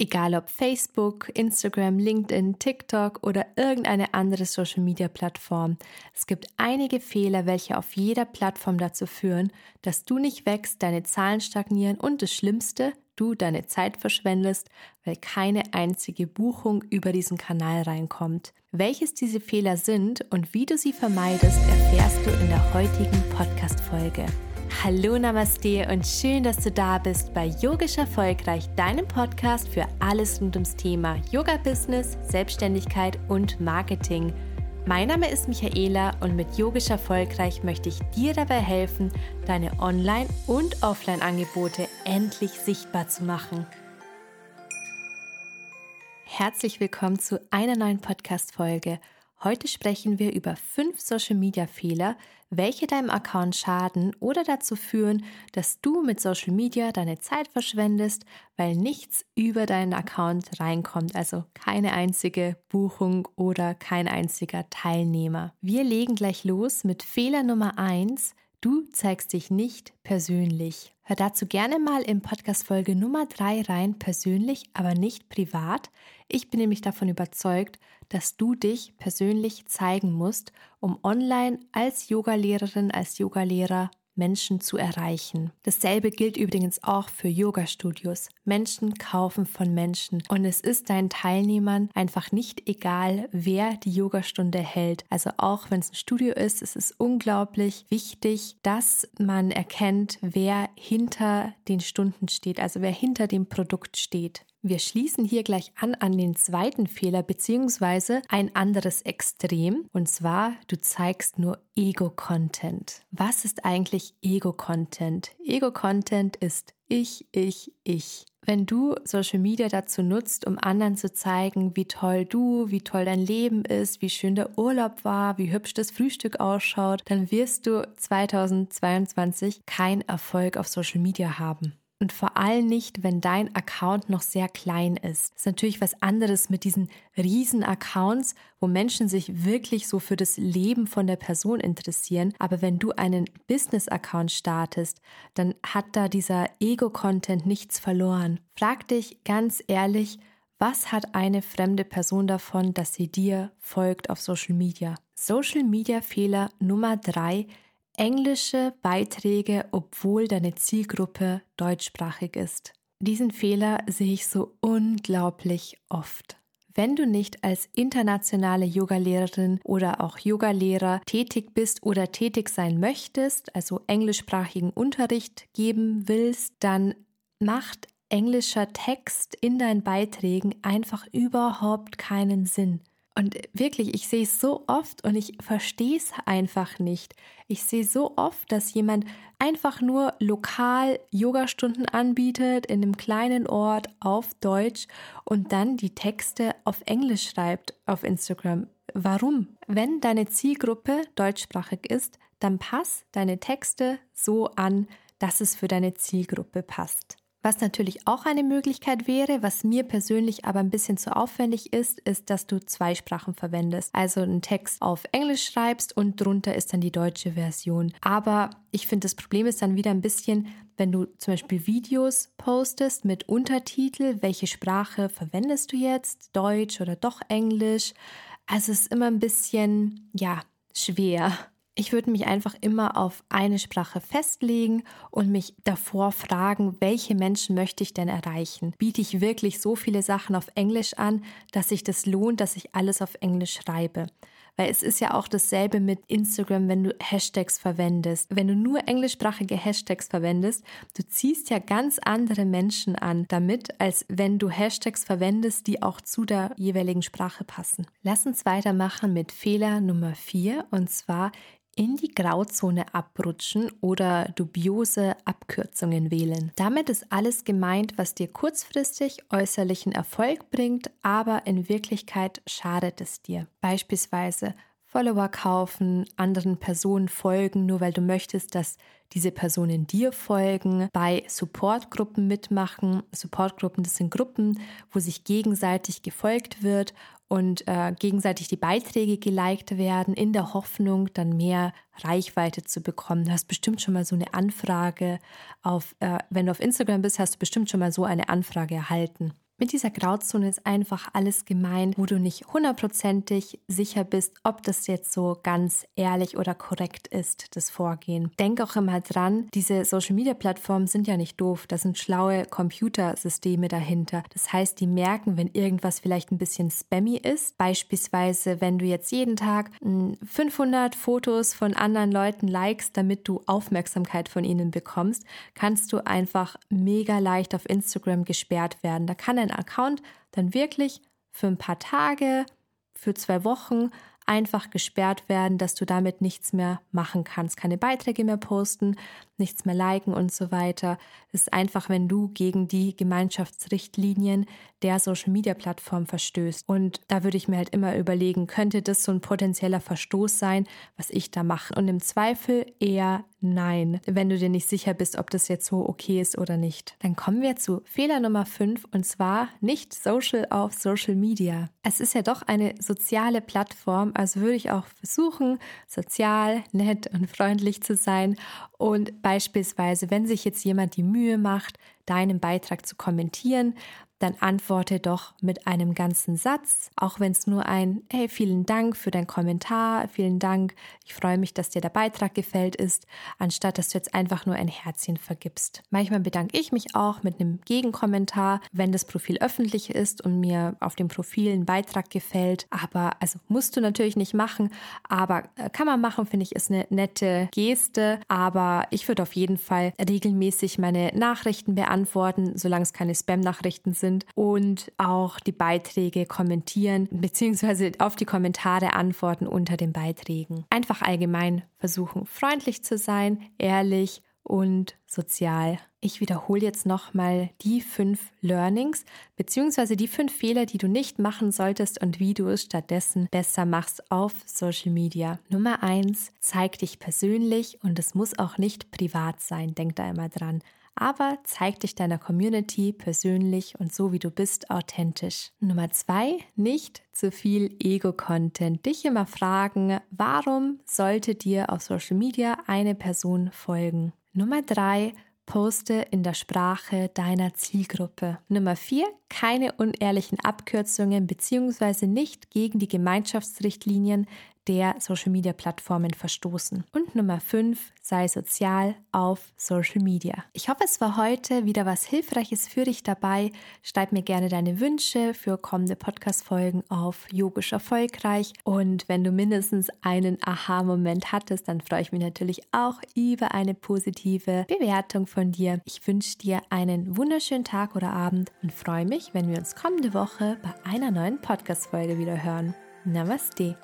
Egal ob Facebook, Instagram, LinkedIn, TikTok oder irgendeine andere Social-Media-Plattform. Es gibt einige Fehler, welche auf jeder Plattform dazu führen, dass du nicht wächst, deine Zahlen stagnieren und das Schlimmste, du deine Zeit verschwendest, weil keine einzige Buchung über diesen Kanal reinkommt. Welches diese Fehler sind und wie du sie vermeidest, erfährst du in der heutigen Podcast-Folge. Hallo Namaste und schön, dass du da bist bei Yogisch Erfolgreich, deinem Podcast für alles rund ums Thema Yoga-Business, Selbstständigkeit und Marketing. Mein Name ist Michaela und mit Yogisch Erfolgreich möchte ich dir dabei helfen, deine Online- und Offline-Angebote endlich sichtbar zu machen. Herzlich willkommen zu einer neuen Podcast-Folge. Heute sprechen wir über fünf Social-Media-Fehler, welche deinem Account schaden oder dazu führen, dass du mit Social Media deine Zeit verschwendest, weil nichts über deinen Account reinkommt, also keine einzige Buchung oder kein einziger Teilnehmer. Wir legen gleich los mit Fehler Nummer eins. Du zeigst dich nicht persönlich. Hör dazu gerne mal in Podcast Folge Nummer 3 rein, persönlich, aber nicht privat. Ich bin nämlich davon überzeugt, dass du dich persönlich zeigen musst, um online als Yogalehrerin, als Yogalehrer Menschen zu erreichen. Dasselbe gilt übrigens auch für Yoga-Studios. Menschen kaufen von Menschen und es ist deinen Teilnehmern einfach nicht egal, wer die Yogastunde hält. Also auch wenn es ein Studio ist, es ist unglaublich wichtig, dass man erkennt, wer hinter den Stunden steht, also wer hinter dem Produkt steht. Wir schließen hier gleich an an den zweiten Fehler beziehungsweise ein anderes Extrem und zwar du zeigst nur Ego-Content. Was ist eigentlich Ego-Content? Ego-Content ist ich, ich, ich. Wenn du Social Media dazu nutzt, um anderen zu zeigen, wie toll du, wie toll dein Leben ist, wie schön der Urlaub war, wie hübsch das Frühstück ausschaut, dann wirst du 2022 keinen Erfolg auf Social Media haben. Und vor allem nicht, wenn dein Account noch sehr klein ist. Das ist natürlich was anderes mit diesen riesen Accounts, wo Menschen sich wirklich so für das Leben von der Person interessieren. Aber wenn du einen Business-Account startest, dann hat da dieser Ego-Content nichts verloren. Frag dich ganz ehrlich, was hat eine fremde Person davon, dass sie dir folgt auf Social Media? Social Media Fehler Nummer drei englische Beiträge, obwohl deine Zielgruppe deutschsprachig ist. Diesen Fehler sehe ich so unglaublich oft. Wenn du nicht als internationale Yogalehrerin oder auch Yogalehrer tätig bist oder tätig sein möchtest, also englischsprachigen Unterricht geben willst, dann macht englischer Text in deinen Beiträgen einfach überhaupt keinen Sinn. Und wirklich, ich sehe es so oft und ich verstehe es einfach nicht. Ich sehe so oft, dass jemand einfach nur lokal Yogastunden anbietet in einem kleinen Ort auf Deutsch und dann die Texte auf Englisch schreibt auf Instagram. Warum? Wenn deine Zielgruppe deutschsprachig ist, dann pass deine Texte so an, dass es für deine Zielgruppe passt. Was natürlich auch eine Möglichkeit wäre, was mir persönlich aber ein bisschen zu aufwendig ist, ist, dass du zwei Sprachen verwendest. Also einen Text auf Englisch schreibst und drunter ist dann die deutsche Version. Aber ich finde, das Problem ist dann wieder ein bisschen, wenn du zum Beispiel Videos postest mit Untertitel, welche Sprache verwendest du jetzt? Deutsch oder doch Englisch? Also es ist immer ein bisschen, ja, schwer. Ich würde mich einfach immer auf eine Sprache festlegen und mich davor fragen, welche Menschen möchte ich denn erreichen? Biete ich wirklich so viele Sachen auf Englisch an, dass sich das lohnt, dass ich alles auf Englisch schreibe? Weil es ist ja auch dasselbe mit Instagram, wenn du Hashtags verwendest. Wenn du nur englischsprachige Hashtags verwendest, du ziehst ja ganz andere Menschen an damit, als wenn du Hashtags verwendest, die auch zu der jeweiligen Sprache passen. Lass uns weitermachen mit Fehler Nummer 4 und zwar in die Grauzone abrutschen oder dubiose Abkürzungen wählen. Damit ist alles gemeint, was dir kurzfristig äußerlichen Erfolg bringt, aber in Wirklichkeit schadet es dir. Beispielsweise Follower kaufen, anderen Personen folgen, nur weil du möchtest, dass diese Personen dir folgen, bei Supportgruppen mitmachen. Supportgruppen, das sind Gruppen, wo sich gegenseitig gefolgt wird und äh, gegenseitig die Beiträge geliked werden, in der Hoffnung, dann mehr Reichweite zu bekommen. Du hast bestimmt schon mal so eine Anfrage auf, äh, wenn du auf Instagram bist, hast du bestimmt schon mal so eine Anfrage erhalten. Mit dieser Grauzone ist einfach alles gemeint, wo du nicht hundertprozentig sicher bist, ob das jetzt so ganz ehrlich oder korrekt ist, das Vorgehen. Denk auch immer dran, diese Social Media Plattformen sind ja nicht doof, da sind schlaue Computersysteme dahinter. Das heißt, die merken, wenn irgendwas vielleicht ein bisschen spammy ist. Beispielsweise, wenn du jetzt jeden Tag 500 hm, Fotos von anderen Leuten likest, damit du Aufmerksamkeit von ihnen bekommst, kannst du einfach mega leicht auf Instagram gesperrt werden. Da kann deinen Account dann wirklich für ein paar Tage, für zwei Wochen einfach gesperrt werden, dass du damit nichts mehr machen kannst, keine Beiträge mehr posten, nichts mehr liken und so weiter. Es ist einfach, wenn du gegen die Gemeinschaftsrichtlinien der Social Media Plattform verstößt. Und da würde ich mir halt immer überlegen, könnte das so ein potenzieller Verstoß sein, was ich da mache? Und im Zweifel eher nein, wenn du dir nicht sicher bist, ob das jetzt so okay ist oder nicht. Dann kommen wir zu Fehler Nummer 5 und zwar nicht Social auf Social Media. Es ist ja doch eine soziale Plattform, also würde ich auch versuchen, sozial, nett und freundlich zu sein und beispielsweise, wenn sich jetzt jemand die Mühe macht, deinen Beitrag zu kommentieren, dann antworte doch mit einem ganzen Satz, auch wenn es nur ein Hey, vielen Dank für deinen Kommentar, vielen Dank, ich freue mich, dass dir der Beitrag gefällt ist, anstatt dass du jetzt einfach nur ein Herzchen vergibst. Manchmal bedanke ich mich auch mit einem Gegenkommentar, wenn das Profil öffentlich ist und mir auf dem Profil ein Beitrag gefällt, aber also musst du natürlich nicht machen, aber äh, kann man machen, finde ich, ist eine nette Geste, aber ich würde auf jeden Fall regelmäßig meine Nachrichten beantworten, solange es keine Spam-Nachrichten sind sind und auch die Beiträge kommentieren bzw. auf die Kommentare antworten unter den Beiträgen. Einfach allgemein versuchen, freundlich zu sein, ehrlich und sozial. Ich wiederhole jetzt nochmal die fünf Learnings bzw. die fünf Fehler, die du nicht machen solltest und wie du es stattdessen besser machst auf Social Media. Nummer eins: zeig dich persönlich und es muss auch nicht privat sein. Denk da immer dran aber zeig dich deiner Community persönlich und so wie du bist authentisch. Nummer zwei, nicht zu viel Ego-Content. Dich immer fragen, warum sollte dir auf Social Media eine Person folgen? Nummer drei, poste in der Sprache deiner Zielgruppe. Nummer vier, keine unehrlichen Abkürzungen bzw. nicht gegen die Gemeinschaftsrichtlinien der Social Media Plattformen verstoßen. Und Nummer 5, sei sozial auf Social Media. Ich hoffe, es war heute wieder was Hilfreiches für dich dabei. Schreib mir gerne deine Wünsche für kommende Podcast-Folgen auf Yogisch Erfolgreich. Und wenn du mindestens einen Aha-Moment hattest, dann freue ich mich natürlich auch über eine positive Bewertung von dir. Ich wünsche dir einen wunderschönen Tag oder Abend und freue mich, wenn wir uns kommende Woche bei einer neuen Podcast-Folge wieder hören. Namaste.